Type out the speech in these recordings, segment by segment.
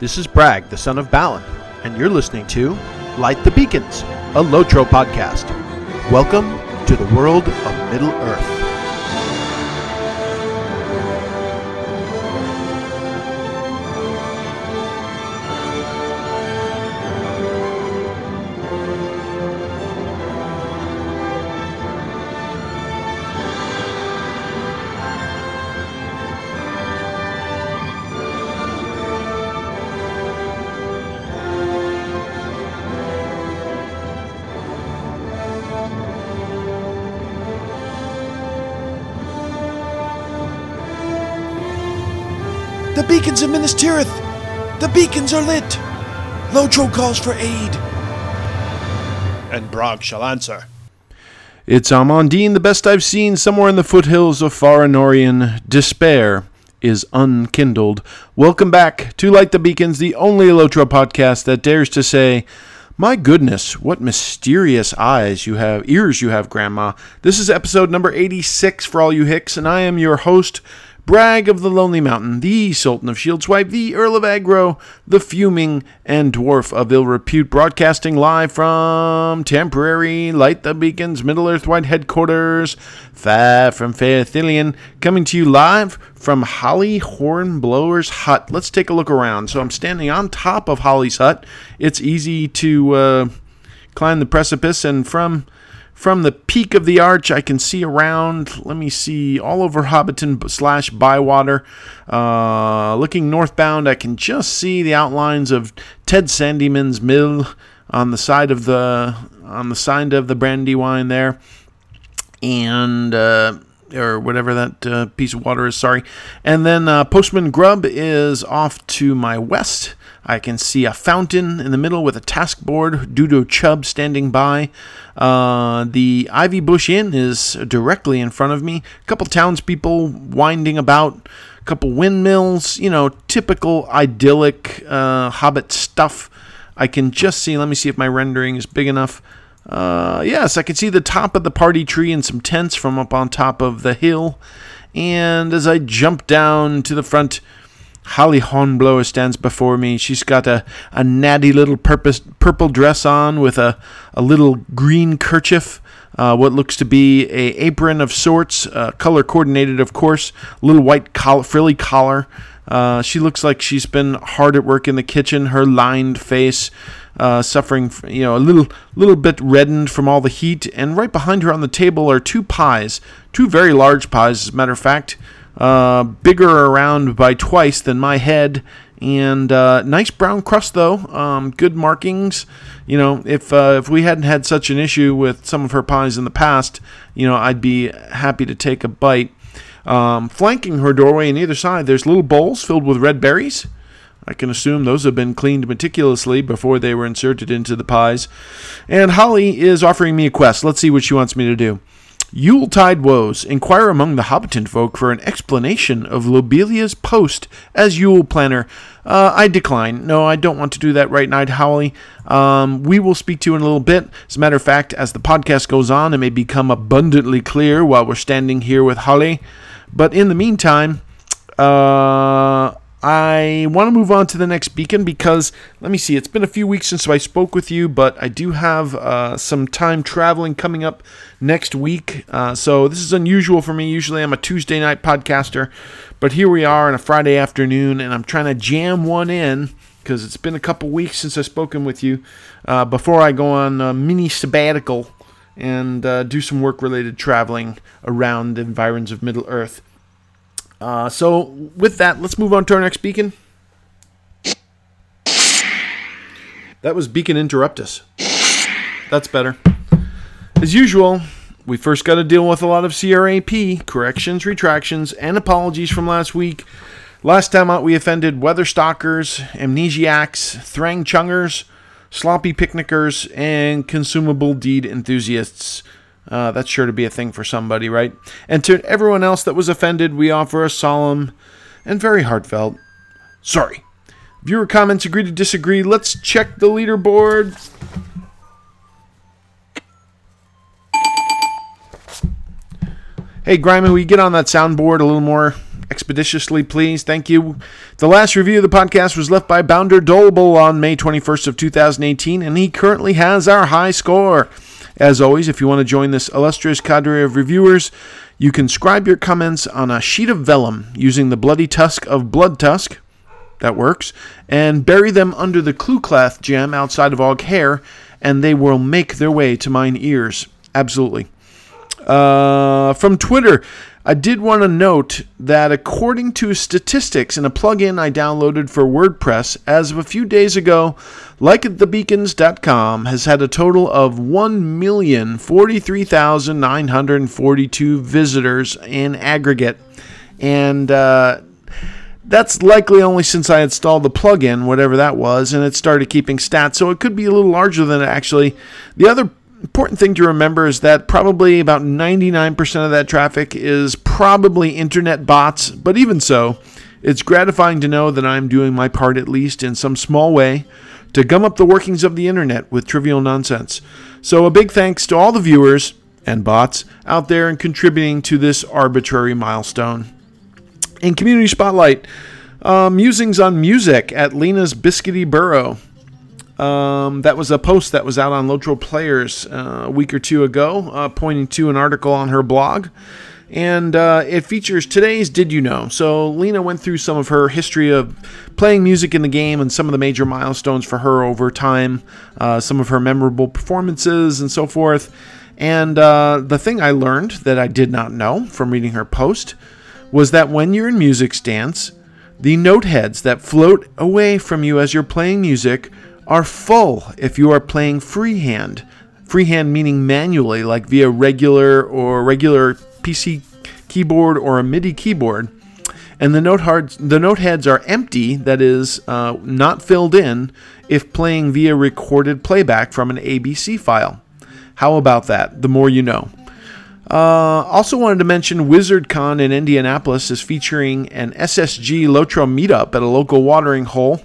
This is Bragg, the son of Balin, and you're listening to Light the Beacons, a Lotro podcast. Welcome to the world of Middle Earth. Beacons of Minas Tirith! The beacons are lit! Lotro calls for aid! And Bragg shall answer. It's Amon Din, the best I've seen, somewhere in the foothills of Farinorian. Despair is unkindled. Welcome back to Light the Beacons, the only Lotro podcast that dares to say, my goodness, what mysterious eyes you have, ears you have, Grandma. This is episode number 86 for all you hicks, and I am your host, Bragg of the Lonely Mountain, the Sultan of Shieldswipe, the Earl of Agro, the Fuming and Dwarf of Ill Repute, broadcasting live from temporary Light the Beacons Middle Earth White headquarters, far from Fairthillian, coming to you live from Holly Hornblower's hut. Let's take a look around. So I'm standing on top of Holly's hut. It's easy to uh, climb the precipice, and from from the peak of the arch, I can see around, let me see, all over Hobbiton slash Bywater. Uh, looking northbound, I can just see the outlines of Ted Sandyman's mill on the side of the on the side of the Brandywine there, and uh, or whatever that uh, piece of water is. Sorry, and then uh, Postman Grub is off to my west. I can see a fountain in the middle with a task board, Dudo Chubb standing by. Uh, the Ivy Bush Inn is directly in front of me. A couple townspeople winding about, a couple windmills, you know, typical idyllic uh, Hobbit stuff. I can just see, let me see if my rendering is big enough. Uh, yes, I can see the top of the party tree and some tents from up on top of the hill. And as I jump down to the front, Holly Hornblower stands before me. She's got a, a natty little purpose, purple dress on with a, a little green kerchief, uh, what looks to be a apron of sorts, uh, color coordinated, of course, little white collar, frilly collar. Uh, she looks like she's been hard at work in the kitchen. Her lined face, uh, suffering, you know, a little, little bit reddened from all the heat. And right behind her on the table are two pies, two very large pies, as a matter of fact uh, bigger around by twice than my head, and uh, nice brown crust though. Um, good markings. You know, if uh, if we hadn't had such an issue with some of her pies in the past, you know, I'd be happy to take a bite. Um, flanking her doorway on either side, there's little bowls filled with red berries. I can assume those have been cleaned meticulously before they were inserted into the pies. And Holly is offering me a quest. Let's see what she wants me to do. Yuletide woes. Inquire among the Hobbiton folk for an explanation of Lobelia's post as Yule planner. Uh, I decline. No, I don't want to do that right now, Holly. Um, we will speak to you in a little bit. As a matter of fact, as the podcast goes on, it may become abundantly clear while we're standing here with Holly. But in the meantime, uh, I want to move on to the next beacon because, let me see, it's been a few weeks since I spoke with you, but I do have uh, some time traveling coming up next week. Uh, so this is unusual for me. Usually I'm a Tuesday night podcaster, but here we are on a Friday afternoon, and I'm trying to jam one in because it's been a couple weeks since I've spoken with you uh, before I go on a mini sabbatical and uh, do some work related traveling around the environs of Middle Earth. Uh, so, with that, let's move on to our next beacon. That was Beacon Interruptus. That's better. As usual, we first got to deal with a lot of CRAP, corrections, retractions, and apologies from last week. Last time out, we offended weather stalkers, amnesiacs, thrang chungers, sloppy picnickers, and consumable deed enthusiasts. Uh, that's sure to be a thing for somebody, right? And to everyone else that was offended, we offer a solemn and very heartfelt sorry. Viewer comments agree to disagree. Let's check the leaderboard. Hey, will you get on that soundboard a little more expeditiously, please. Thank you. The last review of the podcast was left by Bounder Dolble on May 21st of 2018, and he currently has our high score. As always, if you want to join this illustrious cadre of reviewers, you can scribe your comments on a sheet of vellum using the bloody tusk of Blood Tusk. That works. And bury them under the Clueclath gem outside of Aughaire, and they will make their way to mine ears. Absolutely. Uh, from Twitter, I did want to note that according to statistics in a plugin I downloaded for WordPress as of a few days ago, lightthebeacons.com has had a total of 1,043,942 visitors in aggregate. And uh, that's likely only since I installed the plugin, whatever that was, and it started keeping stats. So it could be a little larger than it actually. The other important thing to remember is that probably about 99% of that traffic is probably internet bots, but even so, it's gratifying to know that I'm doing my part, at least in some small way, to gum up the workings of the internet with trivial nonsense. So, a big thanks to all the viewers and bots out there and contributing to this arbitrary milestone. In Community Spotlight, uh, musings on music at Lena's Biscuity Burrow. Um, that was a post that was out on Lotro Players uh, a week or two ago, uh, pointing to an article on her blog. And uh, it features today's Did You Know? So Lena went through some of her history of playing music in the game and some of the major milestones for her over time, uh, some of her memorable performances and so forth. And uh, the thing I learned that I did not know from reading her post was that when you're in music stance, the note heads that float away from you as you're playing music are full if you are playing freehand. Freehand meaning manually, like via regular or regular PC keyboard or a MIDI keyboard. And the note hard, the note heads are empty, that is, uh, not filled in, if playing via recorded playback from an ABC file. How about that? The more you know. Uh, also wanted to mention WizardCon in Indianapolis is featuring an SSG Lotro meetup at a local watering hole.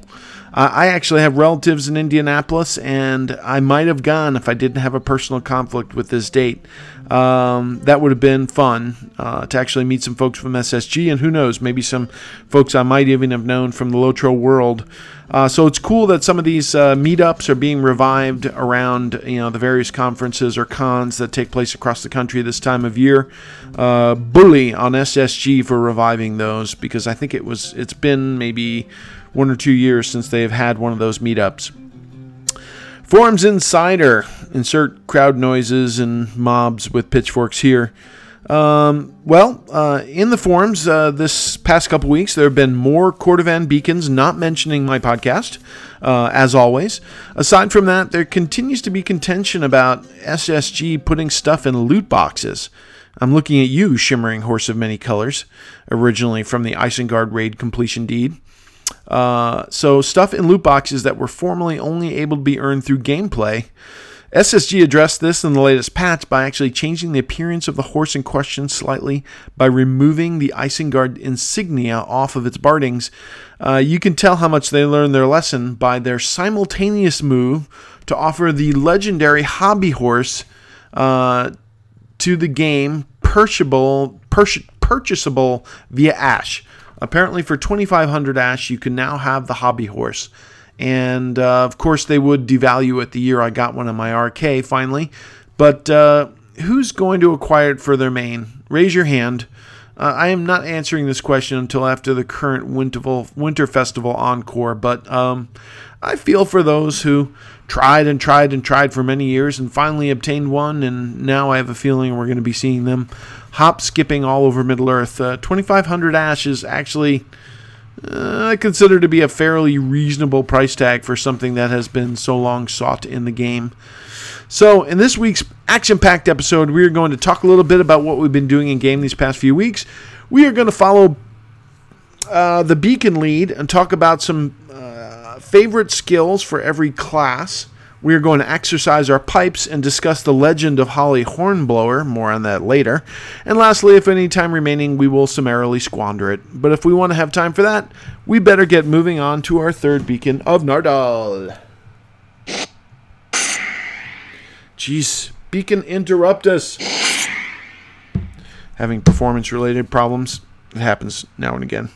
Uh, I actually have relatives in Indianapolis, and I might have gone if I didn't have a personal conflict with this date. Um, that would have been fun uh, to actually meet some folks from SSG, and who knows, maybe some folks I might even have known from the Lotro world. Uh, so it's cool that some of these uh, meetups are being revived around you know the various conferences or cons that take place across the country this time of year. Uh, bully on SSG for reviving those because I think it was it's been maybe one or two years since they have had one of those meetups. Forums Insider. Insert crowd noises and mobs with pitchforks here. Um, well, uh, in the forums uh, this past couple weeks, there have been more Cordovan beacons not mentioning my podcast, uh, as always. Aside from that, there continues to be contention about SSG putting stuff in loot boxes. I'm looking at you, Shimmering Horse of Many Colors, originally from the Isengard raid completion deed. Uh, so, stuff in loot boxes that were formerly only able to be earned through gameplay. SSG addressed this in the latest patch by actually changing the appearance of the horse in question slightly by removing the Isengard insignia off of its bardings. Uh, you can tell how much they learned their lesson by their simultaneous move to offer the legendary hobby horse uh, to the game, purchasable, purchasable via Ash. Apparently, for 2,500 Ash, you can now have the hobby horse. And uh, of course, they would devalue it the year I got one of my RK finally. But uh, who's going to acquire it for their main? Raise your hand. Uh, I am not answering this question until after the current Winterval, Winter Festival encore, but um, I feel for those who tried and tried and tried for many years and finally obtained one, and now I have a feeling we're going to be seeing them hop skipping all over Middle Earth. Uh, 2,500 Ash is actually uh, I consider to be a fairly reasonable price tag for something that has been so long sought in the game. So, in this week's action packed episode, we are going to talk a little bit about what we've been doing in game these past few weeks. We are going to follow uh, the beacon lead and talk about some uh, favorite skills for every class. We are going to exercise our pipes and discuss the legend of Holly Hornblower. More on that later. And lastly, if any time remaining, we will summarily squander it. But if we want to have time for that, we better get moving on to our third beacon of Nardol. Jeez, beacon interrupt us. Having performance related problems. It happens now and again.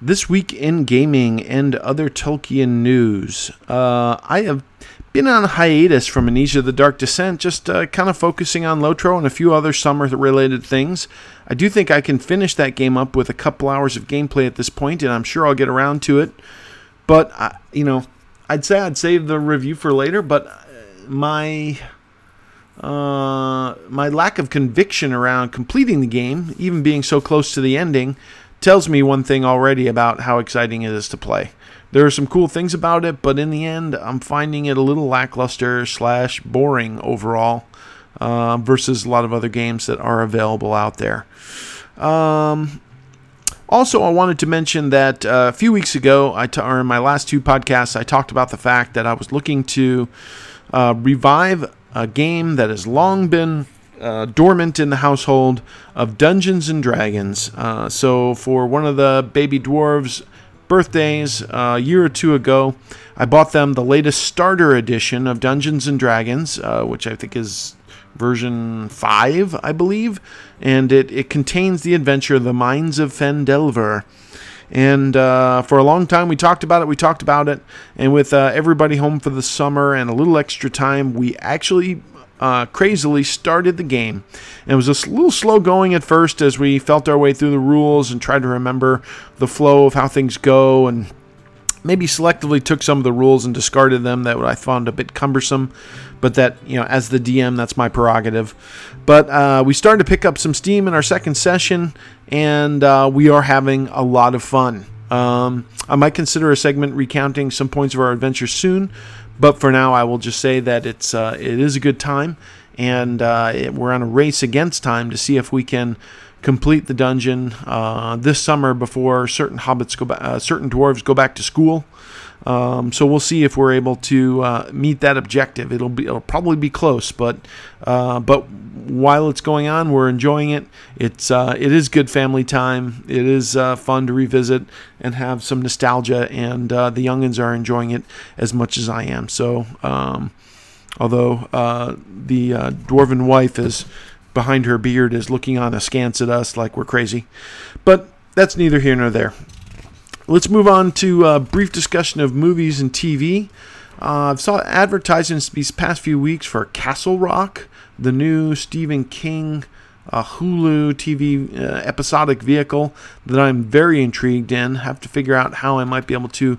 This week in gaming and other Tolkien news, uh, I have been on hiatus from Amnesia the Dark Descent, just uh, kind of focusing on Lotro and a few other summer related things. I do think I can finish that game up with a couple hours of gameplay at this point, and I'm sure I'll get around to it. But, I, you know, I'd say I'd save the review for later, but my. Uh, my lack of conviction around completing the game, even being so close to the ending, tells me one thing already about how exciting it is to play. There are some cool things about it, but in the end, I'm finding it a little lackluster slash boring overall uh, versus a lot of other games that are available out there. Um, also, I wanted to mention that uh, a few weeks ago, I t- or in my last two podcasts, I talked about the fact that I was looking to uh, revive a game that has long been uh, dormant in the household of Dungeons and Dragons. Uh, so, for one of the baby dwarves' birthdays uh, a year or two ago, I bought them the latest starter edition of Dungeons and Dragons, uh, which I think is version 5, I believe. And it, it contains the adventure The Mines of Phandelver. And uh, for a long time, we talked about it. We talked about it. And with uh, everybody home for the summer and a little extra time, we actually uh, crazily started the game. And it was a little slow going at first as we felt our way through the rules and tried to remember the flow of how things go and maybe selectively took some of the rules and discarded them that I found a bit cumbersome. But that, you know, as the DM, that's my prerogative. But uh, we started to pick up some steam in our second session, and uh, we are having a lot of fun. Um, I might consider a segment recounting some points of our adventure soon, but for now, I will just say that it's uh, it is a good time, and uh, it, we're on a race against time to see if we can complete the dungeon uh, this summer before certain hobbits go back, uh, certain dwarves go back to school. Um, so we'll see if we're able to uh, meet that objective. It'll be it'll probably be close, but uh, but while it's going on, we're enjoying it. It's uh, it is good family time. It is uh, fun to revisit and have some nostalgia, and the youngins are enjoying it as much as I am. So um, although the dwarven wife is behind her beard is looking on askance at us like we're crazy, but that's neither here nor there. Let's move on to a brief discussion of movies and TV. Uh, I've saw advertisements these past few weeks for Castle Rock, the new Stephen King uh, Hulu TV uh, episodic vehicle that I'm very intrigued in. Have to figure out how I might be able to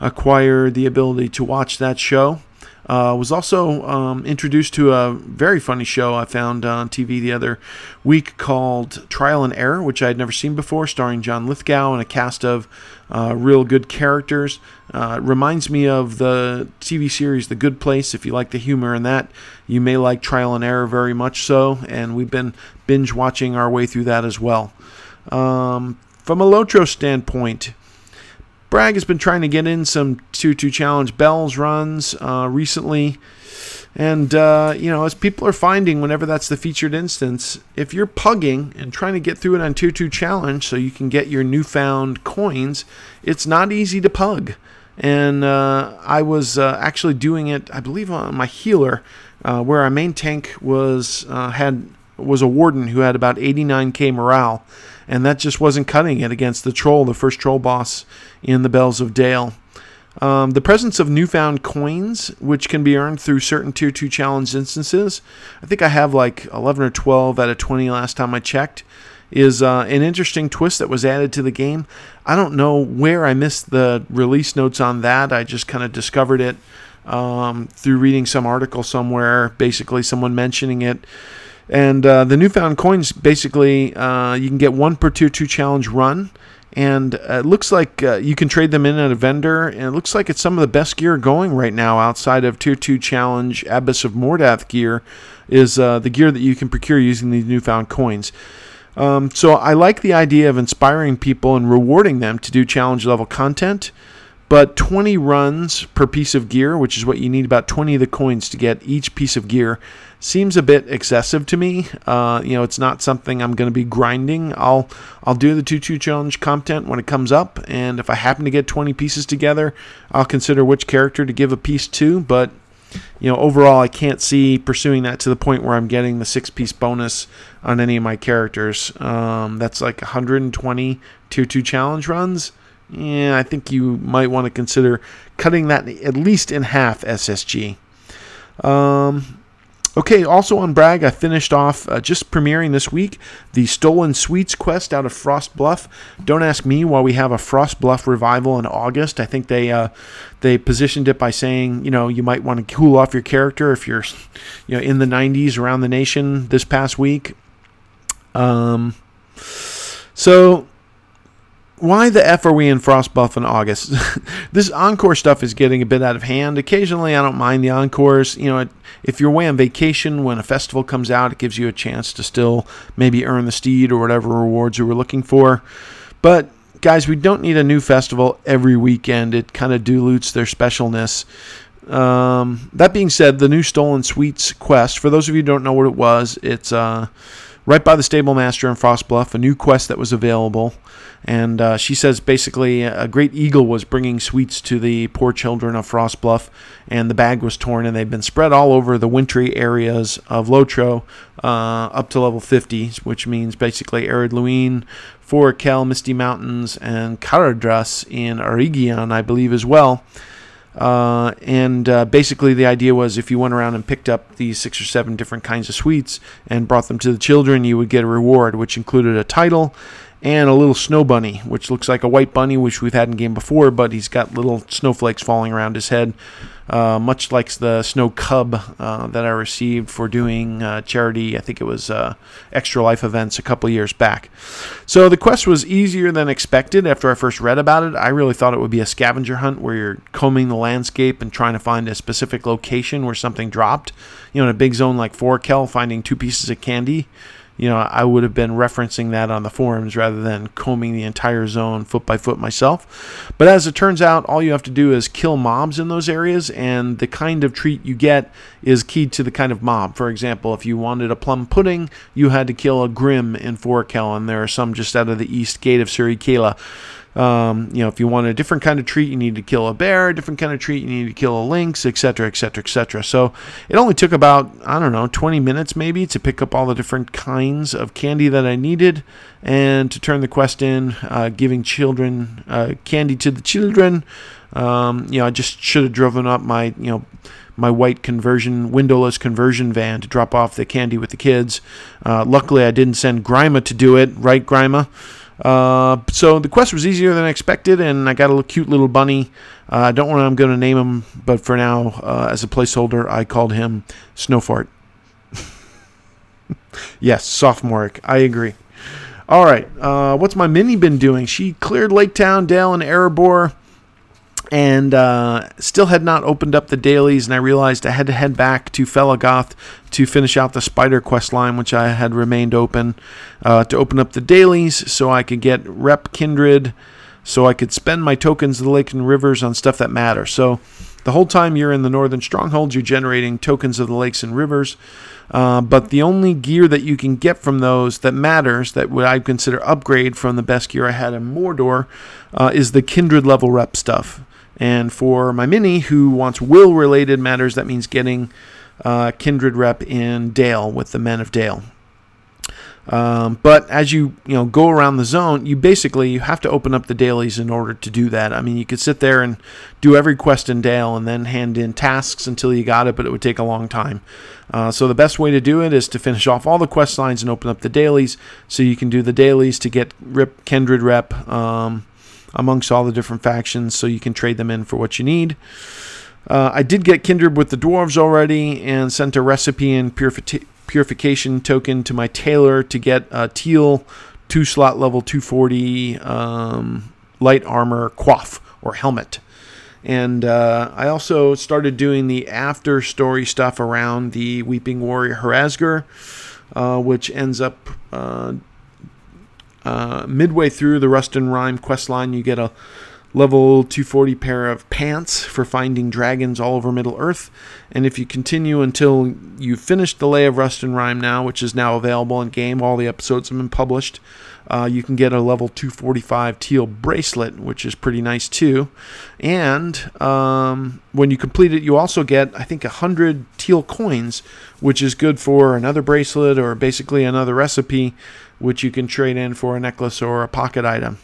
acquire the ability to watch that show. Uh, was also um, introduced to a very funny show I found on TV the other week called Trial and Error, which I had never seen before, starring John Lithgow and a cast of uh, real good characters. Uh, reminds me of the TV series The Good Place. If you like the humor in that, you may like Trial and Error very much so, and we've been binge watching our way through that as well. Um, from a Lotro standpoint, Bragg has been trying to get in some 2 2 challenge bells runs uh, recently. And, uh, you know, as people are finding whenever that's the featured instance, if you're pugging and trying to get through it on 2 2 challenge so you can get your newfound coins, it's not easy to pug. And uh, I was uh, actually doing it, I believe, on my healer, uh, where our main tank was uh, had was a warden who had about 89k morale and that just wasn't cutting it against the troll, the first troll boss in the Bells of Dale. Um, the presence of newfound coins, which can be earned through certain Tier 2 challenge instances, I think I have like 11 or 12 out of 20 last time I checked, is uh, an interesting twist that was added to the game. I don't know where I missed the release notes on that. I just kind of discovered it um, through reading some article somewhere, basically, someone mentioning it. And uh, the newfound coins basically, uh, you can get one per tier two challenge run. And uh, it looks like uh, you can trade them in at a vendor. And it looks like it's some of the best gear going right now outside of Tier 2 Challenge Abyss of Mordath gear, is uh, the gear that you can procure using these newfound coins. Um, so I like the idea of inspiring people and rewarding them to do challenge level content. But 20 runs per piece of gear, which is what you need about 20 of the coins to get each piece of gear, seems a bit excessive to me. Uh, you know, it's not something I'm going to be grinding. I'll I'll do the 2-2 challenge content when it comes up, and if I happen to get 20 pieces together, I'll consider which character to give a piece to. But you know, overall, I can't see pursuing that to the point where I'm getting the six piece bonus on any of my characters. Um, that's like 120 tier 2 challenge runs. Yeah, I think you might want to consider cutting that at least in half SSG. Um, Okay, also on Bragg, I finished off uh, just premiering this week the Stolen Sweets quest out of Frost Bluff. Don't ask me why we have a Frost Bluff revival in August. I think they uh, they positioned it by saying, you know, you might want to cool off your character if you're, you know, in the 90s around the nation this past week. Um, so why the F are we in Frostbluff in August? this encore stuff is getting a bit out of hand. Occasionally, I don't mind the encores. You know, if you're away on vacation when a festival comes out, it gives you a chance to still maybe earn the steed or whatever rewards you were looking for. But guys, we don't need a new festival every weekend. It kind of dilutes their specialness. Um, that being said, the new Stolen Sweets quest, for those of you who don't know what it was, it's uh, right by the Stable Master in Frostbluff, a new quest that was available. And uh, she says basically a great eagle was bringing sweets to the poor children of Frostbluff, and the bag was torn, and they've been spread all over the wintry areas of Lotro uh, up to level 50, which means basically Ered Luin, Forochel, Misty Mountains, and Caradhras in Eregion, I believe, as well. Uh, and uh, basically, the idea was if you went around and picked up these six or seven different kinds of sweets and brought them to the children, you would get a reward, which included a title and a little snow bunny, which looks like a white bunny, which we've had in game before, but he's got little snowflakes falling around his head, uh, much like the snow cub uh, that I received for doing uh, charity. I think it was uh, extra life events a couple years back. So the quest was easier than expected. After I first read about it, I really thought it would be a scavenger hunt where you're combing the landscape and trying to find a specific location where something dropped. You know, in a big zone like Forochel, finding two pieces of candy you know, I would have been referencing that on the forums rather than combing the entire zone foot by foot myself. But as it turns out, all you have to do is kill mobs in those areas, and the kind of treat you get is keyed to the kind of mob. For example, if you wanted a plum pudding, you had to kill a Grim in Forochel, and there are some just out of the east gate of Suri-kylä. Um, you know, if you want a different kind of treat, you need to kill a bear. A different kind of treat, you need to kill a lynx, etc., etc., etc. So it only took about I don't know 20 minutes maybe to pick up all the different kinds of candy that I needed and to turn the quest in, uh, giving children uh, candy to the children. Um, you know, I just should have driven up my you know my white conversion windowless conversion van to drop off the candy with the kids. Uh, luckily, I didn't send Grima to do it. Right, Grima? Uh, so the quest was easier than I expected, and I got a cute little bunny. Uh, I don't know what I'm going to name him, but for now, uh, as a placeholder, I called him Snowfart. yes, sophomoric. I agree. All right, uh, what's my mini been doing? She cleared Lake Town, Dale, and Erebor and uh, still had not opened up the dailies, and I realized I had to head back to Felegoth to finish out the Spider quest line, which I had remained open, uh, to open up the dailies so I could get Rep Kindred, so I could spend my tokens of the lake and rivers on stuff that matter. So the whole time you're in the Northern Strongholds, you're generating tokens of the lakes and rivers. Uh, but the only gear that you can get from those that matters, that would I consider upgrade from the best gear I had in Mordor, uh, is the kindred level rep stuff. And for my mini, who wants will related matters, that means getting uh, Kindred rep in Dale with the Men of Dale. Um, but as you you know go around the zone, you basically you have to open up the dailies in order to do that. I mean, you could sit there and do every quest in Dale and then hand in tasks until you got it, but it would take a long time. Uh, so the best way to do it is to finish off all the quest lines and open up the dailies, so you can do the dailies to get rip Kindred rep. Um, amongst all the different factions so you can trade them in for what you need. Uh, I did get Kindred with the dwarves already and sent a recipe and purifi- purification token to my tailor to get a teal two slot level 240 um, light armor quaff or helmet. And uh, I also started doing the after story stuff around the Weeping Warrior Hrazgor, uh, which ends up uh, midway through the Rust and Rime quest line, you get a level 240 pair of pants for finding dragons all over Middle Earth. And if you continue until you finish the Lay of Rust and Rime now, which is now available in game, all the episodes have been published. Uh, you can get a level 245 teal bracelet, which is pretty nice too. And um, when you complete it, you also get, I think, 100 teal coins, which is good for another bracelet or basically another recipe, which you can trade in for a necklace or a pocket item.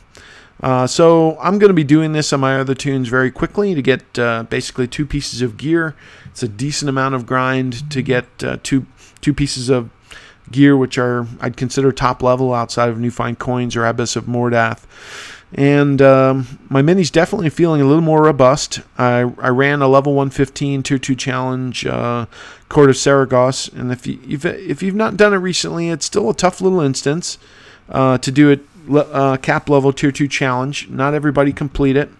Uh, so I'm going to be doing this on my other tunes very quickly to get uh, basically two pieces of gear. It's a decent amount of grind to get uh, two two pieces of gear, which are I'd consider top level outside of Newfind Coins or Abyss of Mordath. And um, my mini's definitely feeling a little more robust. I, I ran a level 115 tier 2 challenge, uh, Court of Seregost, and if, you, if, if you've not done it recently, it's still a tough little instance uh, to do it uh, cap level tier 2 challenge. Not everybody complete it.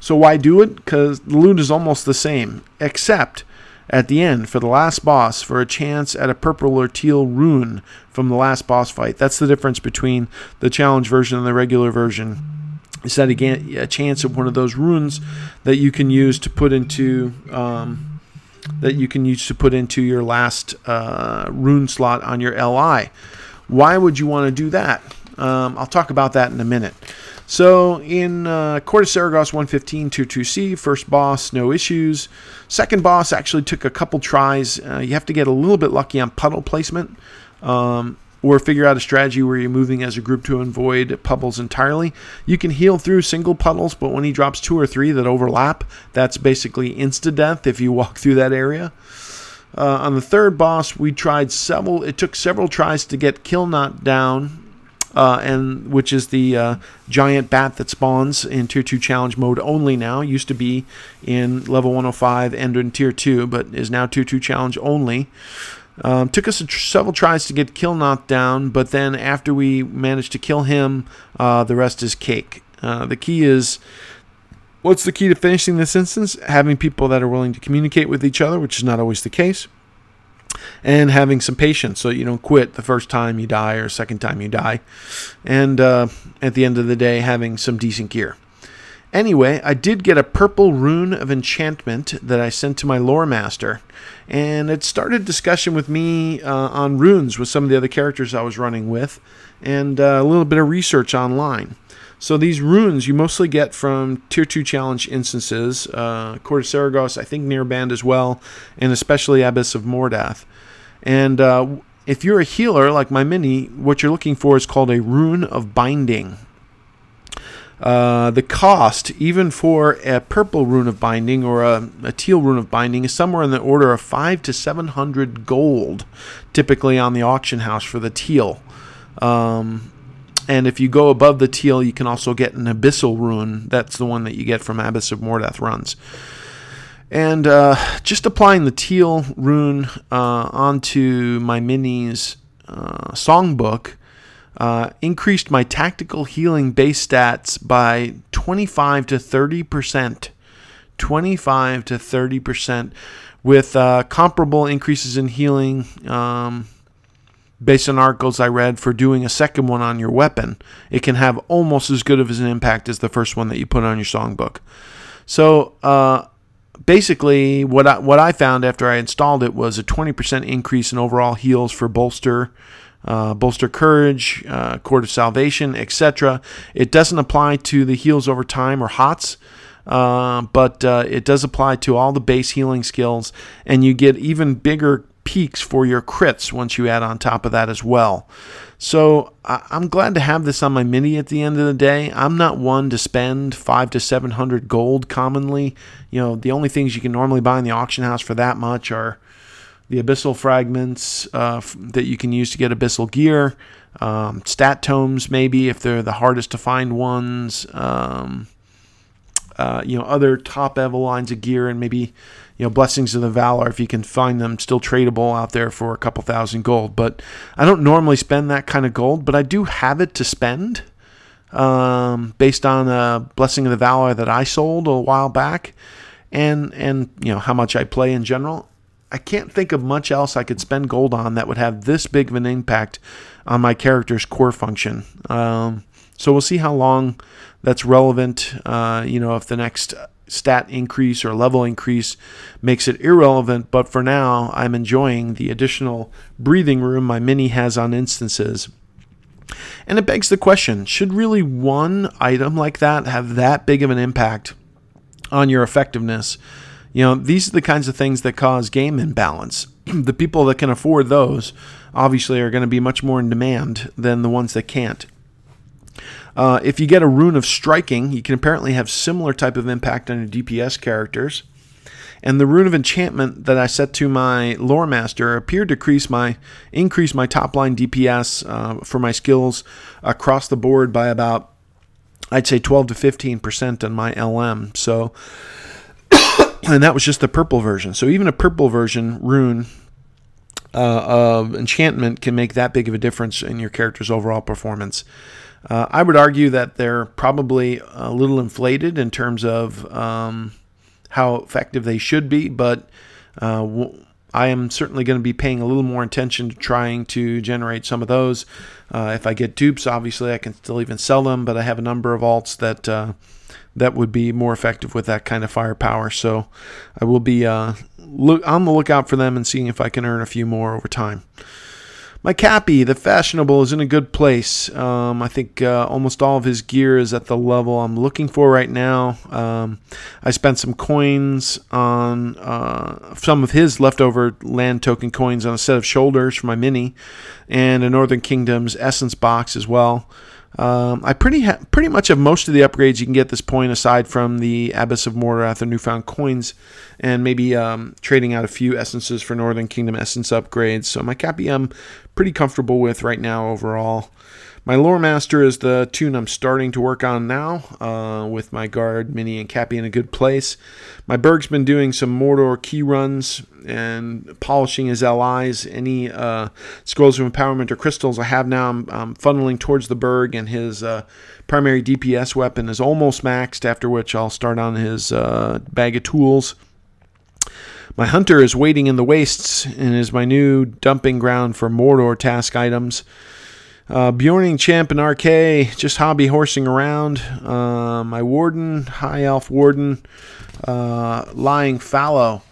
So why do it? Because the loot is almost the same, except at the end for the last boss for a chance at a purple or teal rune from the last boss fight. That's the difference between the challenge version and the regular version. Is that again a chance of one of those runes that you can use to put into um, that you can use to put into your last uh, rune slot on your LI. Why would you want to do that? Um, I'll talk about that in a minute. So in uh, Court of Seregost 115 Tier 2C, first boss, no issues. Second boss actually took a couple tries. Uh, you have to get a little bit lucky on puddle placement. Um, or figure out a strategy where you're moving as a group to avoid puddles entirely. You can heal through single puddles, but when he drops two or three that overlap, that's basically insta death if you walk through that area. Uh, on the third boss, we tried several. It took several tries to get Kill Not down uh, and which is the uh, giant bat that spawns in Tier 2 challenge mode only now. Used to be in level 105 and in Tier 2, but is now Tier 2 challenge only. Um, took us tr- several tries to get Kill down, but then after we managed to kill him, uh, the rest is cake. Uh, the key is what's the key to finishing this instance? Having people that are willing to communicate with each other, which is not always the case and having some patience so you don't quit the first time you die or second time you die. And uh, at the end of the day, having some decent gear. Anyway, I did get a purple rune of enchantment that I sent to my lore master, and it started discussion with me uh, on runes with some of the other characters I was running with, and uh, a little bit of research online. So these runes you mostly get from Tier 2 challenge instances, uh, Court of Seregost, I think Band as well, and especially Abyss of Mordath. And uh, if you're a healer like my mini, what you're looking for is called a rune of binding. Uh, the cost, even for a purple rune of binding or a, a, teal rune of binding, is somewhere in the order of five to seven hundred gold, typically on the auction house for the teal. Um, and if you go above the teal, you can also get an abyssal rune. That's the one that you get from Abyss of Mordath runs. And uh, just applying the teal rune uh, onto my minis uh, songbook uh, increased my tactical healing base stats by 25 to 30 percent. 25 to 30 percent, with uh, comparable increases in healing. Um, based on articles I read, for doing a second one on your weapon, it can have almost as good of an impact as the first one that you put on your songbook. So, uh, basically, what I, what I found after I installed it was a 20% increase in overall heals for bolster, uh, bolster courage, uh, chord of salvation, etc. It doesn't apply to the heals over time or hots. Uh, but uh, it does apply to all the base healing skills, and you get even bigger peaks for your crits once you add on top of that as well. So I'm glad to have this on my mini at the end of the day. I'm not one to spend five to seven hundred gold commonly. You know, the only things you can normally buy in the auction house for that much are the abyssal fragments uh, that you can use to get abyssal gear, um, stat tomes maybe if they're the hardest to find ones. Um, uh, you know, other top level lines of gear, and maybe you know, Blessings of the Valor, if you can find them still tradable out there for a couple thousand gold. But I don't normally spend that kind of gold, but I do have it to spend um, based on a Blessing of the Valor that I sold a while back and, and, you know, how much I play in general. I can't think of much else I could spend gold on that would have this big of an impact on my character's core function. Um, so we'll see how long that's relevant. Uh, you know, if the next stat increase or level increase makes it irrelevant. But for now, I'm enjoying the additional breathing room my mini has on instances. And it begs the question should really one item like that have that big of an impact on your effectiveness? You know, these are the kinds of things that cause game imbalance. the people that can afford those obviously are going to be much more in demand than the ones that can't. Uh, if you get a rune of striking, you can apparently have similar type of impact on your DPS characters. And the rune of enchantment that I set to my lore master appeared to increase my increase my top line DPS uh, for my skills across the board by about I'd say 12 to 15 percent on my LM. So, and that was just the purple version. So even a purple version rune uh, of enchantment can make that big of a difference in your character's overall performance. Uh, I would argue that they're probably a little inflated in terms of um, how effective they should be, but uh, w- I am certainly going to be paying a little more attention to trying to generate some of those. Uh, if I get dupes, obviously I can still even sell them, but I have a number of alts that uh, that would be more effective with that kind of firepower. So I will be look on the lookout for them and seeing if I can earn a few more over time. My Cappy, the fashionable, is in a good place. Um, I think uh, almost all of his gear is at the level I'm looking for right now. Um, I spent some coins on uh, some of his leftover land token coins on a set of shoulders for my mini, and a Northern Kingdoms essence box as well. Um, I pretty ha- pretty much have most of the upgrades you can get at this point, aside from the Abyss of Mordath or newfound coins, and maybe um, trading out a few essences for Northern Kingdom essence upgrades. So my Cappy I'm pretty comfortable with right now overall. My Lore Master is the tune I'm starting to work on now, uh, with my guard, Mini, and Cappy in a good place. My Berg's been doing some Mordor key runs and polishing his LIs. Any uh, scrolls of empowerment or crystals I have now, I'm, I'm funneling towards the Berg, and his uh, primary DPS weapon is almost maxed, after which I'll start on his uh, bag of tools. My hunter is waiting in the wastes and is my new dumping ground for Mordor task items. Uh, Beorning Champ and RK, just hobby horsing around. Uh, my Warden, High Elf Warden, uh, lying fallow.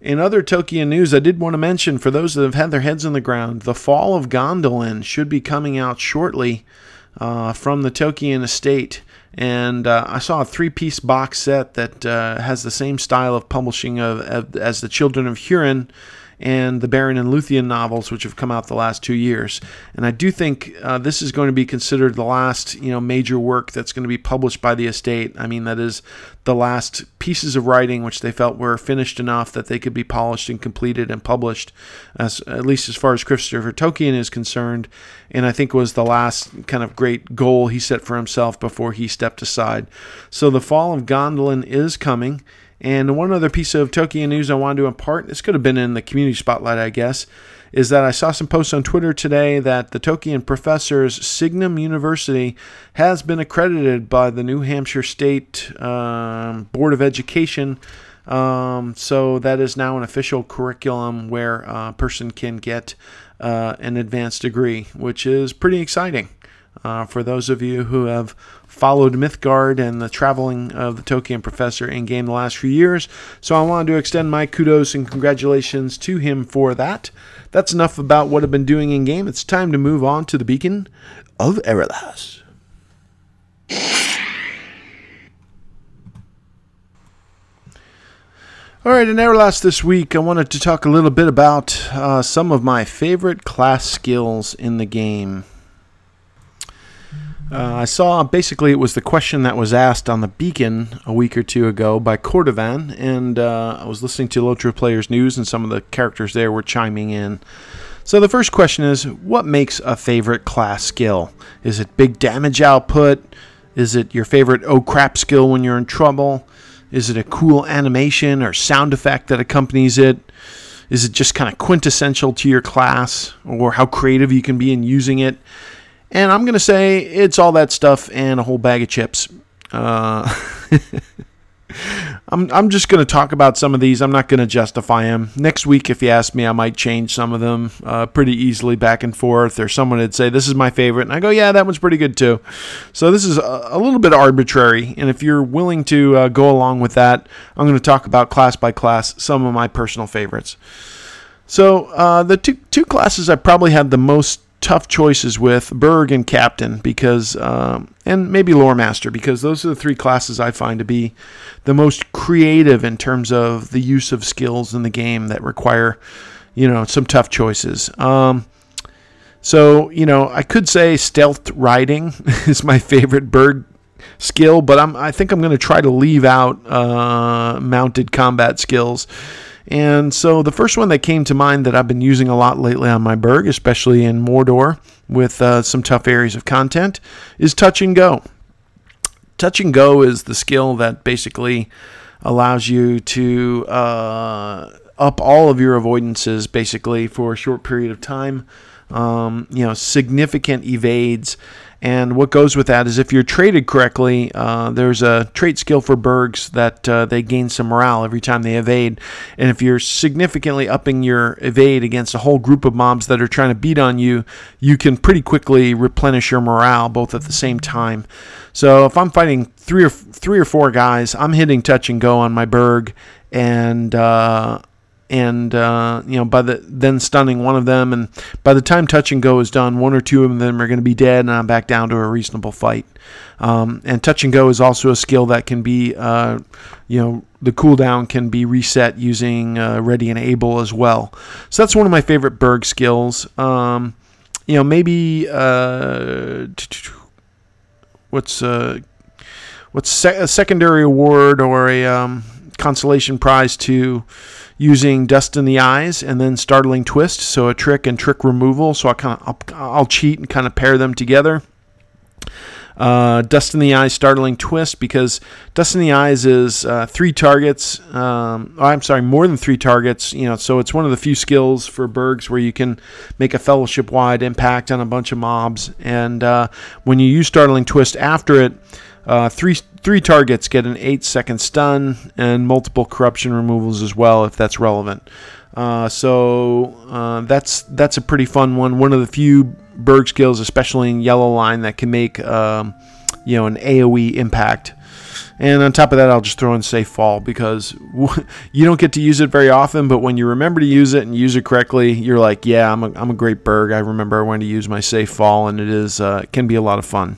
In other Tolkien news, I did want to mention for those that have had their heads in the ground, The Fall of Gondolin should be coming out shortly uh, from the Tolkien estate. And uh, I saw a three piece box set that uh, has the same style of publishing of, of, as The Children of Hurin and the Beren and Luthien novels, which have come out the last two years. And I do think uh, this is going to be considered the last, you know, major work that's going to be published by the estate. I mean, that is the last pieces of writing which they felt were finished enough that they could be polished and completed and published, as at least as far as Christopher Tolkien is concerned. And I think was the last kind of great goal he set for himself before he stepped aside. So the fall of Gondolin is coming. And one other piece of Tolkien news I wanted to impart, this could have been in the community spotlight, I guess, is that I saw some posts on Twitter today that the Tolkien professors Signum University has been accredited by the New Hampshire State um, Board of Education. Um, so that is now an official curriculum where a person can get uh, an advanced degree, which is pretty exciting. Uh, for those of you who have followed Mythgard and the traveling of the Tolkien professor in game the last few years. So I wanted to extend my kudos and congratulations to him for that. That's enough about what I've been doing in game. It's time to move on to the beacon of Erelas. All right, in Erelas this week, I wanted to talk a little bit about uh, some of my favorite class skills in the game. Uh, I saw basically it was the question that was asked on the Beacon a week or two ago by Cordovan, and uh, I was listening to Lotro Players News, and some of the characters there were chiming in. So the first question is What makes a favorite class skill? Is it big damage output? Is it your favorite oh crap skill when you're in trouble? Is it a cool animation or sound effect that accompanies it? Is it just kind of quintessential to your class or how creative you can be in using it? And I'm going to say it's all that stuff and a whole bag of chips. Uh, I'm, I'm just going to talk about some of these. I'm not going to justify them. Next week, if you ask me, I might change some of them uh, pretty easily back and forth. Or someone would say, This is my favorite. And I go, Yeah, that one's pretty good too. So this is a, a little bit arbitrary. And if you're willing to uh, go along with that, I'm going to talk about class by class some of my personal favorites. So uh, the two, two classes I probably had the most tough choices with Berg and Captain because, um, and maybe Lore Master because those are the three classes I find to be the most creative in terms of the use of skills in the game that require, you know, some tough choices. Um, so you know, I could say stealth riding is my favorite Berg skill, but I'm I think I'm going to try to leave out uh, mounted combat skills and so the first one that came to mind that I've been using a lot lately on my Burg, especially in Mordor with uh, some tough areas of content, is Touch and Go. Touch and Go is the skill that basically allows you to uh, up all of your avoidances basically for a short period of time. Um, you know, significant evades and what goes with that is if you're traited correctly, uh, there's a trait skill for Burgs that uh, they gain some morale every time they evade. And if you're significantly upping your evade against a whole group of mobs that are trying to beat on you, you can pretty quickly replenish your morale both at the same time. So if I'm fighting three or three or four guys, I'm hitting touch and go on my Burg, and uh, and uh, you know by the then stunning one of them and by the time touch and go is done one or two of them are going to be dead and i'm back down to a reasonable fight. Um, and touch and go is also a skill that can be uh, you know the cooldown can be reset using uh, ready and able as well. So that's one of my favorite burg skills. Um, you know maybe uh, what's uh, what's a secondary award or a um, consolation prize to using Dust in the Eyes and then Startling Twist, so a trick and trick removal. So I kind of I'll, I'll, cheat and kind of pair them together. Uh, Dust in the Eyes, Startling Twist, because Dust in the Eyes is uh, three targets. Um, oh, I'm sorry, more than three targets. You know, so it's one of the few skills for Burgs where you can make a fellowship-wide impact on a bunch of mobs. And uh, when you use Startling Twist after it, uh, three three targets get an eight second stun and multiple corruption removals as well if that's relevant. Uh, so uh, that's that's a pretty fun one. One of the few Burg skills, especially in yellow line, that can make um, you know an AOE impact. And on top of that, I'll just throw in safe fall because you don't get to use it very often. But when you remember to use it and use it correctly, you're like, yeah, I'm a, I'm a great Burg. I remember when to use my safe fall, and it is uh, can be a lot of fun.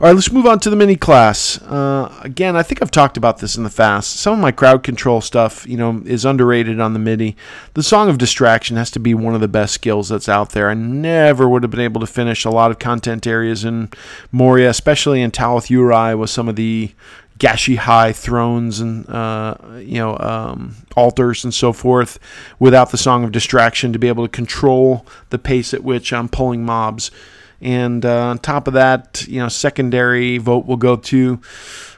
All right, let's move on to the mini class. Uh, again, I think I've talked about this in the past. Some of my crowd control stuff, you know, is underrated on the MIDI. The Song of Distraction has to be one of the best skills that's out there. I never would have been able to finish a lot of content areas in Moria, especially in Talath Úrui with some of the Gashi high thrones and uh, you know um, altars and so forth without the Song of Distraction to be able to control the pace at which I'm pulling mobs. And uh, on top of that, you know, secondary vote will go to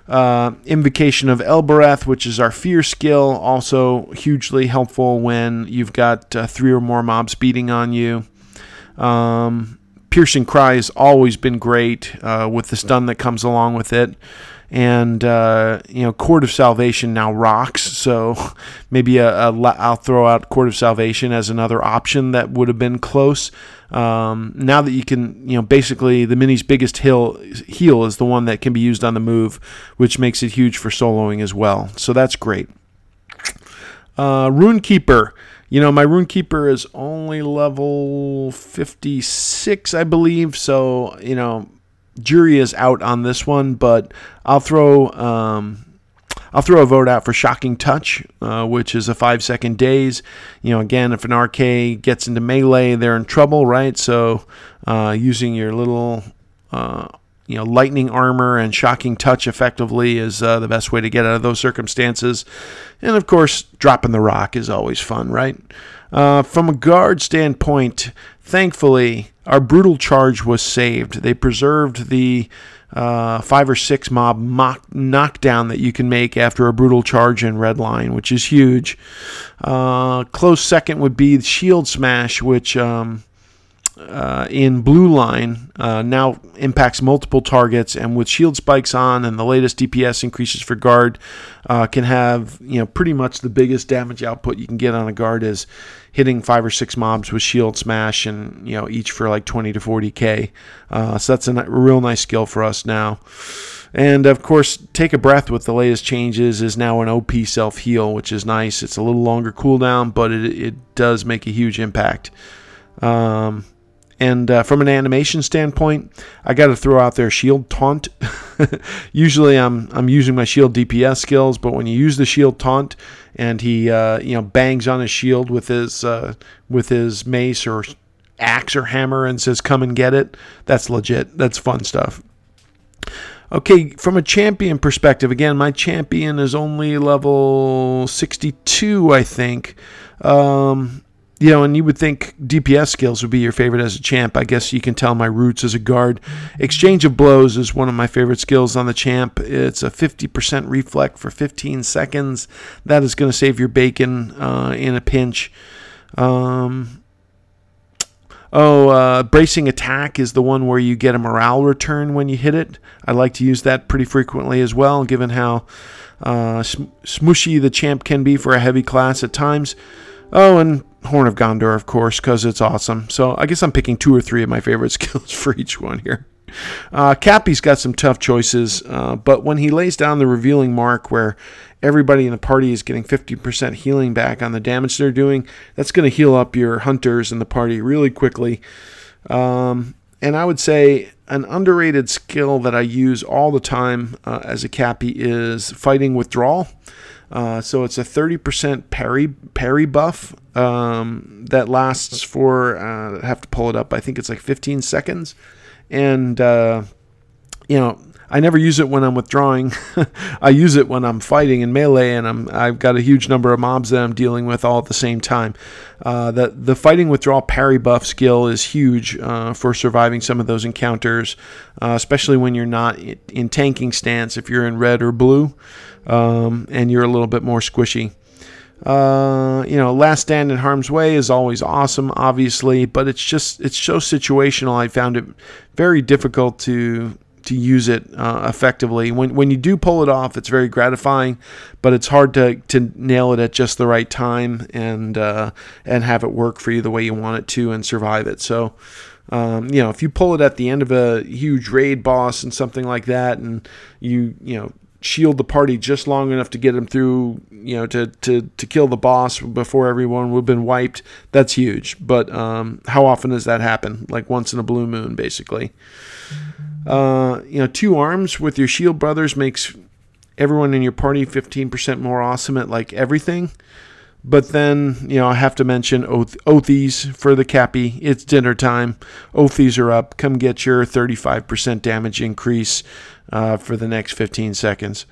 uh, Invocation of Elbereth, which is our fear skill, also hugely helpful when you've got uh, three or more mobs beating on you. Um, Piercing Cry has always been great uh, with the stun that comes along with it. And uh, you know, chord of Salvation now rocks. So maybe a, a, I'll throw out chord of Salvation as another option that would have been close. Um, now that you can, you know, basically the mini's biggest hill, heal is the one that can be used on the move, which makes it huge for soloing as well. So that's great. Uh, Rune Keeper. You know, my Rune Keeper is only level 56, I believe. So, you know, jury is out on this one, but I'll throw um, I'll throw a vote out for Shocking Touch, uh, which is a five second daze. You know, again, if an RK gets into melee, they're in trouble, right? So uh, using your little, uh, you know, lightning armor and Shocking Touch effectively is uh, the best way to get out of those circumstances. And of course, dropping the rock is always fun, right? Uh, from a guard standpoint, thankfully, our brutal charge was saved. They preserved the uh, five or six mob mock, knockdown that you can make after a brutal charge in red line, which is huge. Uh, close second would be shield smash, which um, uh, in blue line uh, now impacts multiple targets, and with shield spikes on and the latest DPS increases for guard, uh, can have you know pretty much the biggest damage output you can get on a guard is hitting five or six mobs with shield smash, and you know each for like 20 to 40 k. Uh, so that's a real nice skill for us now. And of course, take a breath with the latest changes is now an OP self heal, which is nice. It's a little longer cooldown, but it, it does make a huge impact. Um, and uh, from an animation standpoint, I got to throw out there shield taunt. Usually, I'm I'm using my shield DPS skills, but when you use the shield taunt and he uh, you know bangs on his shield with his uh, with his mace or axe or hammer and says "Come and get it," that's legit. That's fun stuff. Okay, from a champion perspective, again, my champion is only level 62, I think. Um, you know, and you would think DPS skills would be your favorite as a champ. I guess you can tell my roots as a guard. Exchange of blows is one of my favorite skills on the champ. It's a 50% reflect for 15 seconds. That is going to save your bacon uh, in a pinch. Um, oh, uh, bracing attack is the one where you get a morale return when you hit it. I like to use that pretty frequently as well, given how uh, sm- smushy the champ can be for a heavy class at times. Oh, and Horn of Gondor, of course, because it's awesome. So I guess I'm picking two or three of my favorite skills for each one here. Uh, Cappy's got some tough choices, uh, but when he lays down the revealing mark where everybody in the party is getting 50% healing back on the damage they're doing, that's going to heal up your hunters in the party really quickly. Um, and I would say an underrated skill that I use all the time uh, as a Cappy is fighting withdrawal. Uh, so it's a 30% parry parry buff um, that lasts for uh, I have to pull it up. I think it's like 15 seconds, and uh, you know I never use it when I'm withdrawing. I use it when I'm fighting in melee, and I'm I've got a huge number of mobs that I'm dealing with all at the same time. Uh, the the fighting withdrawal parry buff skill is huge uh, for surviving some of those encounters, uh, especially when you're not in tanking stance. If you're in red or blue um, and you're a little bit more squishy. Uh, you know, Last Stand in Harm's Way is always awesome, obviously, but it's just it's so situational. I found it very difficult to to use it uh, effectively. When when you do pull it off, it's very gratifying, but it's hard to to nail it at just the right time and uh, and have it work for you the way you want it to and survive it. So. Um, you know, if you pull it at the end of a huge raid boss and something like that, and you you know shield the party just long enough to get them through, you know, to, to, to kill the boss before everyone would have been wiped. That's huge. But um, how often does that happen? Like once in a blue moon, basically. Uh, you know, two arms with your shield brothers makes everyone in your party 15% more awesome at like everything. But then, you know, I have to mention Oath- Oathies for the Cappy. It's dinner time. Oathies are up. Come get your 35% damage increase uh, for the next 15 seconds.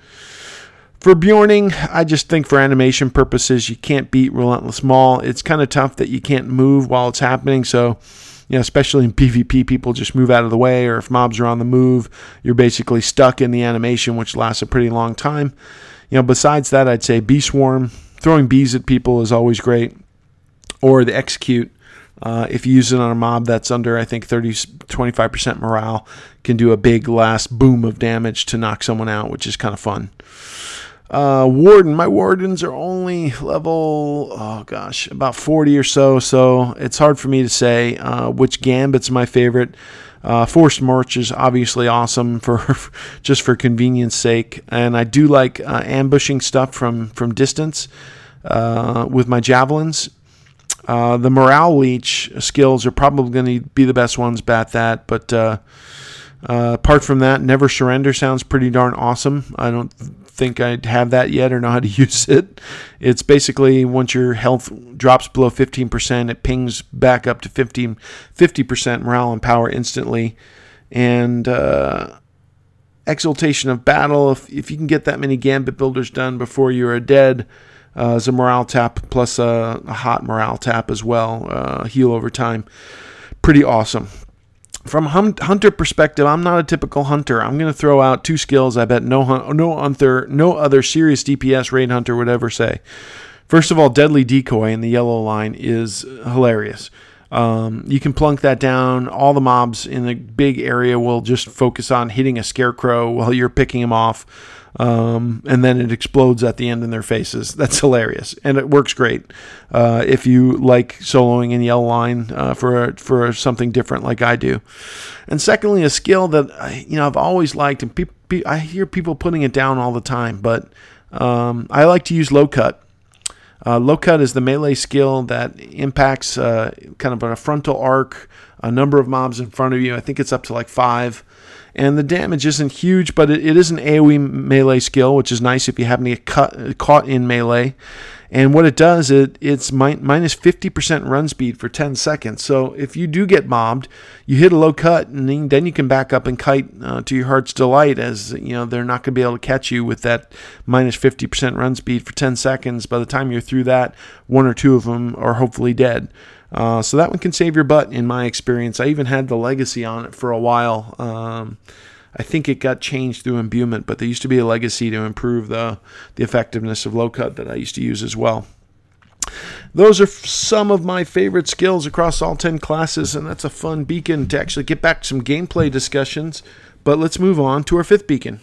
For Beorning, I just think for animation purposes, you can't beat Relentless Maul. It's kind of tough that you can't move while it's happening. So, you know, especially in PvP, people just move out of the way, or if mobs are on the move, you're basically stuck in the animation, which lasts a pretty long time. You know, besides that, I'd say Bee Swarm throwing bees at people is always great. Or the execute, uh, if you use it on a mob that's under, I think, 30, 25% morale, can do a big last boom of damage to knock someone out, which is kind of fun. Uh, Warden, my Wardens are only level, oh gosh, about 40 or so, so it's hard for me to say uh, which Gambit's my favorite. Uh, Forced March is obviously awesome for just for convenience sake, and I do like uh, ambushing stuff from from distance uh, with my javelins. Uh, the morale leech skills are probably going to be the best ones bat that, but uh, uh, apart from that, never surrender sounds pretty darn awesome. I don't think I have that yet or know how to use it. It's basically once your health drops below 15%, it pings back up to 15, 50% morale and power instantly. And uh, exaltation of battle, if, if you can get that many gambit builders done before you are dead, uh, is a morale tap plus a, a hot morale tap as well, uh, heal over time. Pretty awesome from hunter perspective, I'm not a typical hunter. I'm going to throw out two skills. I bet no no other no other serious DPS raid hunter would ever say. First of all, deadly decoy in the yellow line is hilarious. Um, you can plunk that down. All the mobs in the big area will just focus on hitting a scarecrow while you're picking them off. Um, and then it explodes at the end in their faces. That's hilarious, and it works great uh, if you like soloing in yell line uh, for for something different like I do. And secondly, a skill that I, you know I've always liked, and pe- pe- I hear people putting it down all the time, but um, I like to use low cut. Uh, low cut is the melee skill that impacts uh, kind of a frontal arc, a number of mobs in front of you. I think it's up to like five and the damage isn't huge, but it, it is an AoE melee skill, which is nice if you happen to get cut, caught in melee. And what it does, it it's mi- minus 50% run speed for 10 seconds. So if you do get mobbed, you hit a low cut, and then you can back up and kite uh, to your heart's delight, as you know they're not going to be able to catch you with that minus 50% run speed for 10 seconds. By the time you're through that, one or two of them are hopefully dead. Uh, so that one can save your butt, in my experience. I even had the legacy on it for a while. Um, I think it got changed through imbuement, but there used to be a legacy to improve the the effectiveness of low cut that I used to use as well. Those are some of my favorite skills across all 10 classes, and that's a fun beacon to actually get back to some gameplay discussions. But let's move on to our fifth beacon.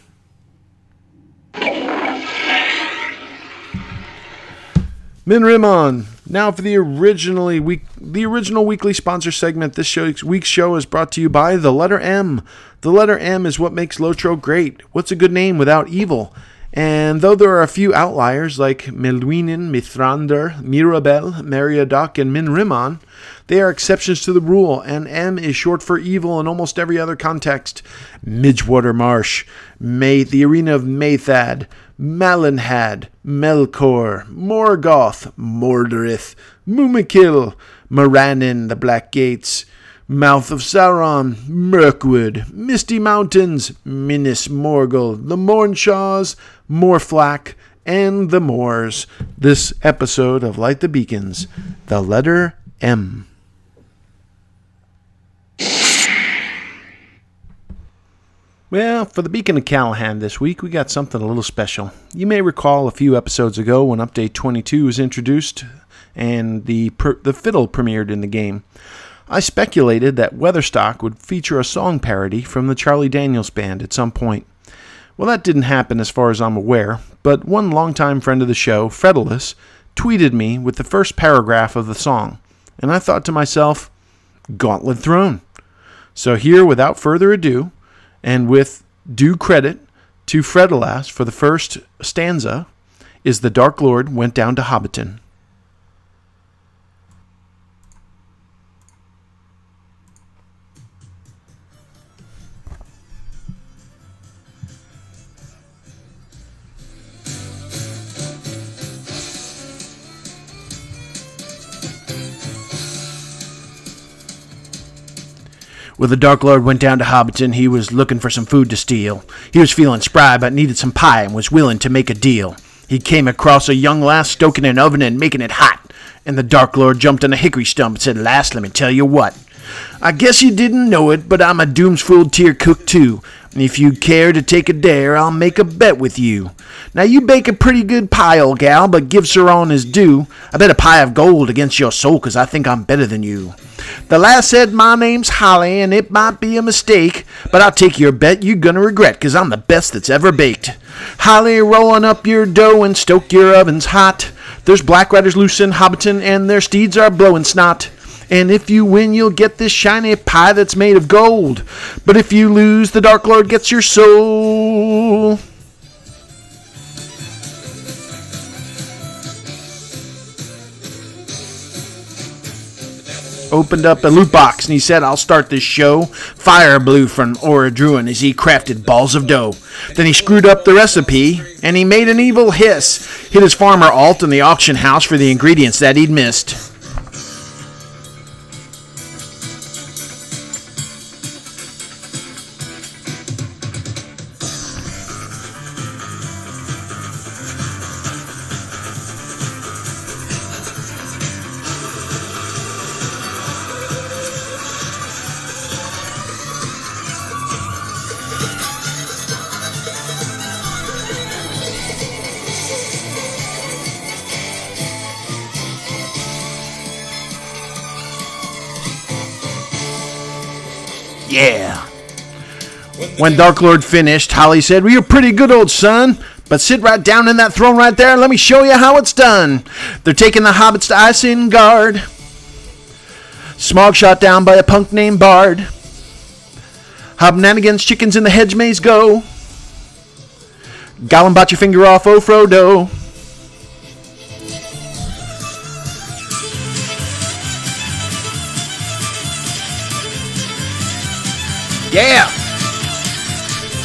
Min-Rimmon. Now for the originally week, the original weekly sponsor segment. This show, week's show is brought to you by the letter M. The letter M is what makes Lotro great. What's a good name without evil? And though there are a few outliers like Melwinin, Mithrandir, Mirabel, Meriadoc, and Min-Rimmon, they are exceptions to the rule, and M is short for evil in almost every other context. Midgewater Marsh, May, the arena of Maythad, Malenhad, Melkor, Morgoth, Mordirith, Mumakil, Morannon, the Black Gates, Mouth of Sauron, Mirkwood, Misty Mountains, Minas Morgul, the Mornshaws, Morflack, and the Moors. This episode of Light the Beacons, the letter M. Well, for the Beacon of Calenhad this week, we got something a little special. You may recall a few episodes ago when Update 22 was introduced and the, per- the fiddle premiered in the game. I speculated that Weatherstock would feature a song parody from the Charlie Daniels Band at some point. Well, that didn't happen as far as I'm aware, but one longtime friend of the show, Fredulous, tweeted me with the first paragraph of the song, and I thought to myself, Gauntlet Thrown. So here, without further ado, and with due credit to Fredelas for the first stanza, is the Dark Lord went down to Hobbiton. Well, the Dark Lord went down to Hobbiton. He was looking for some food to steal. He was feeling spry, but needed some pie and was willing to make a deal. He came across a young lass stoking an oven and making it hot. And the Dark Lord jumped on a hickory stump and said, Lass, let me tell you what. I guess you didn't know it, but I'm a Doomsfold tier cook too. If you care to take a dare, I'll make a bet with you. Now you bake a pretty good pie, old gal, but give Sir On his due. I bet a pie of gold against your soul, 'cause I think I'm better than you. The lass said my name's Holly, and it might be a mistake, but I'll take your bet you're gonna regret, 'cause I'm the best that's ever baked. Holly, rolling up your dough and stoke your ovens hot. There's black riders loose in Hobbiton, and their steeds are blowing snot. And if you win, you'll get this shiny pie that's made of gold. But if you lose, the Dark Lord gets your soul. Opened up a loot box and he said, I'll start this show. Fire blew from Orodruin as he crafted balls of dough. Then he screwed up the recipe and he made an evil hiss. Hit his farmer alt in the auction house for the ingredients that he'd missed. When Dark Lord finished, Holly said, Well, you're pretty good, old son. But sit right down in that throne right there and let me show you how it's done. They're taking the hobbits to Isengard. Smaug shot down by a punk named Bard. Hobnanigans, chickens in the hedge maze go. Gollum bought your finger off, oh Frodo. Yeah!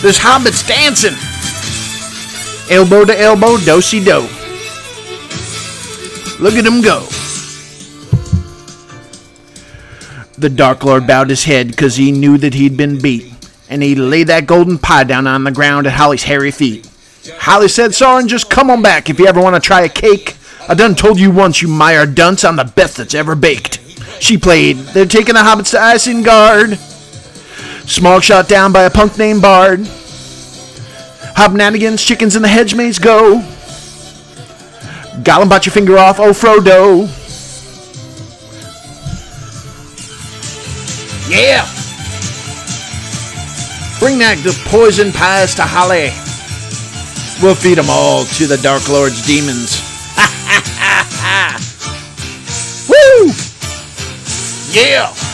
There's hobbits dancing! Elbow to elbow, do do. Look at them go. The Dark Lord bowed his head because he knew that he'd been beat, and he laid that golden pie down on the ground at Holly's hairy feet. Holly said, Sauron, just come on back if you ever want to try a cake. I done told you once, you Meyer dunce, I'm the best that's ever baked. She played, They're taking the hobbits to Isengard. Smaug shot down by a punk named Bard. Hobnanigans, chickens in the hedge maze go. Gollum bought your finger off, oh Frodo. Yeah! Bring that the poison pies to Holly. We'll feed them all to the Dark Lord's demons. Ha ha ha ha! Woo! Yeah!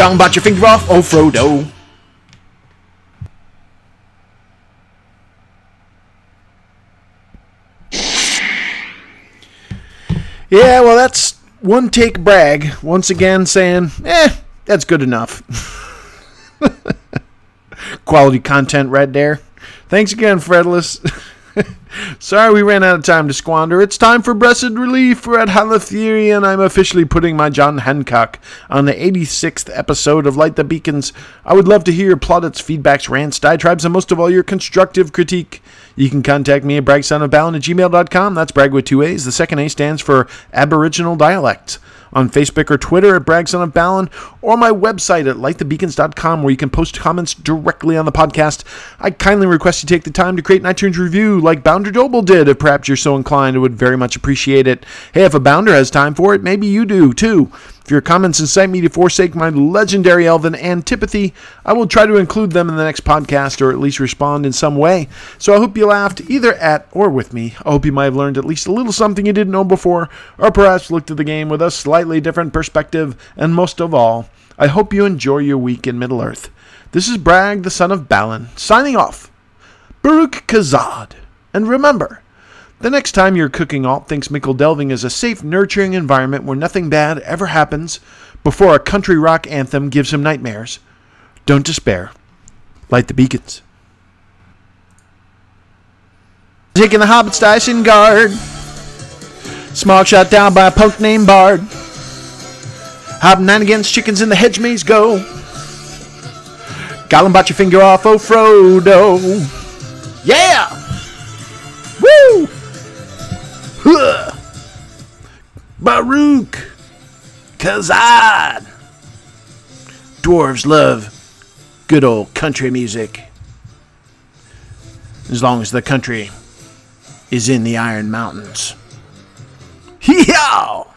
Gollum bought your finger off, oh Frodo. Yeah, well, that's one take Bragg. Once again, saying, eh, that's good enough. Quality content right there. Thanks again, Fredless. Sorry we ran out of time to squander. It's time for Blessed Relief. We're at Halifirien, and I'm officially putting my John Hancock on the 86th episode of Light the Beacons. I would love to hear your plaudits, feedbacks, rants, diatribes, and most of all, your constructive critique. You can contact me at bragsonofbalin at gmail.com. That's brag with two A's. The second A stands for Aboriginal Dialect on Facebook or Twitter at Bragson of or my website at lightthebeacons.com where you can post comments directly on the podcast. I kindly request you take the time to create an iTunes review like Bounder Doble did. If perhaps you're so inclined, I would very much appreciate it. Hey, if a Bounder has time for it, maybe you do too. If your comments incite me to forsake my legendary elven antipathy, I will try to include them in the next podcast or at least respond in some way. So I hope you laughed either at or with me. I hope you might have learned at least a little something you didn't know before, or perhaps looked at the game with a slightly different perspective, and most of all, I hope you enjoy your week in Middle Earth. This is Bragg, the son of Balin, signing off. Baruk Khazad. And remember, the next time your cooking alt thinks Michel Delving is a safe, nurturing environment where nothing bad ever happens before a country rock anthem gives him nightmares, don't despair. Light the beacons. Taking the hobbits to Isengard. Smaug shot down by a punk named Bard. Hobnanigans, chickens in the hedge maze go. Gollum bought your finger off, oh Frodo. Yeah! Woo! Huh. Baruk! Khazad! Dwarves love good old country music. As long as the country is in the Iron Mountains. Yeehaw!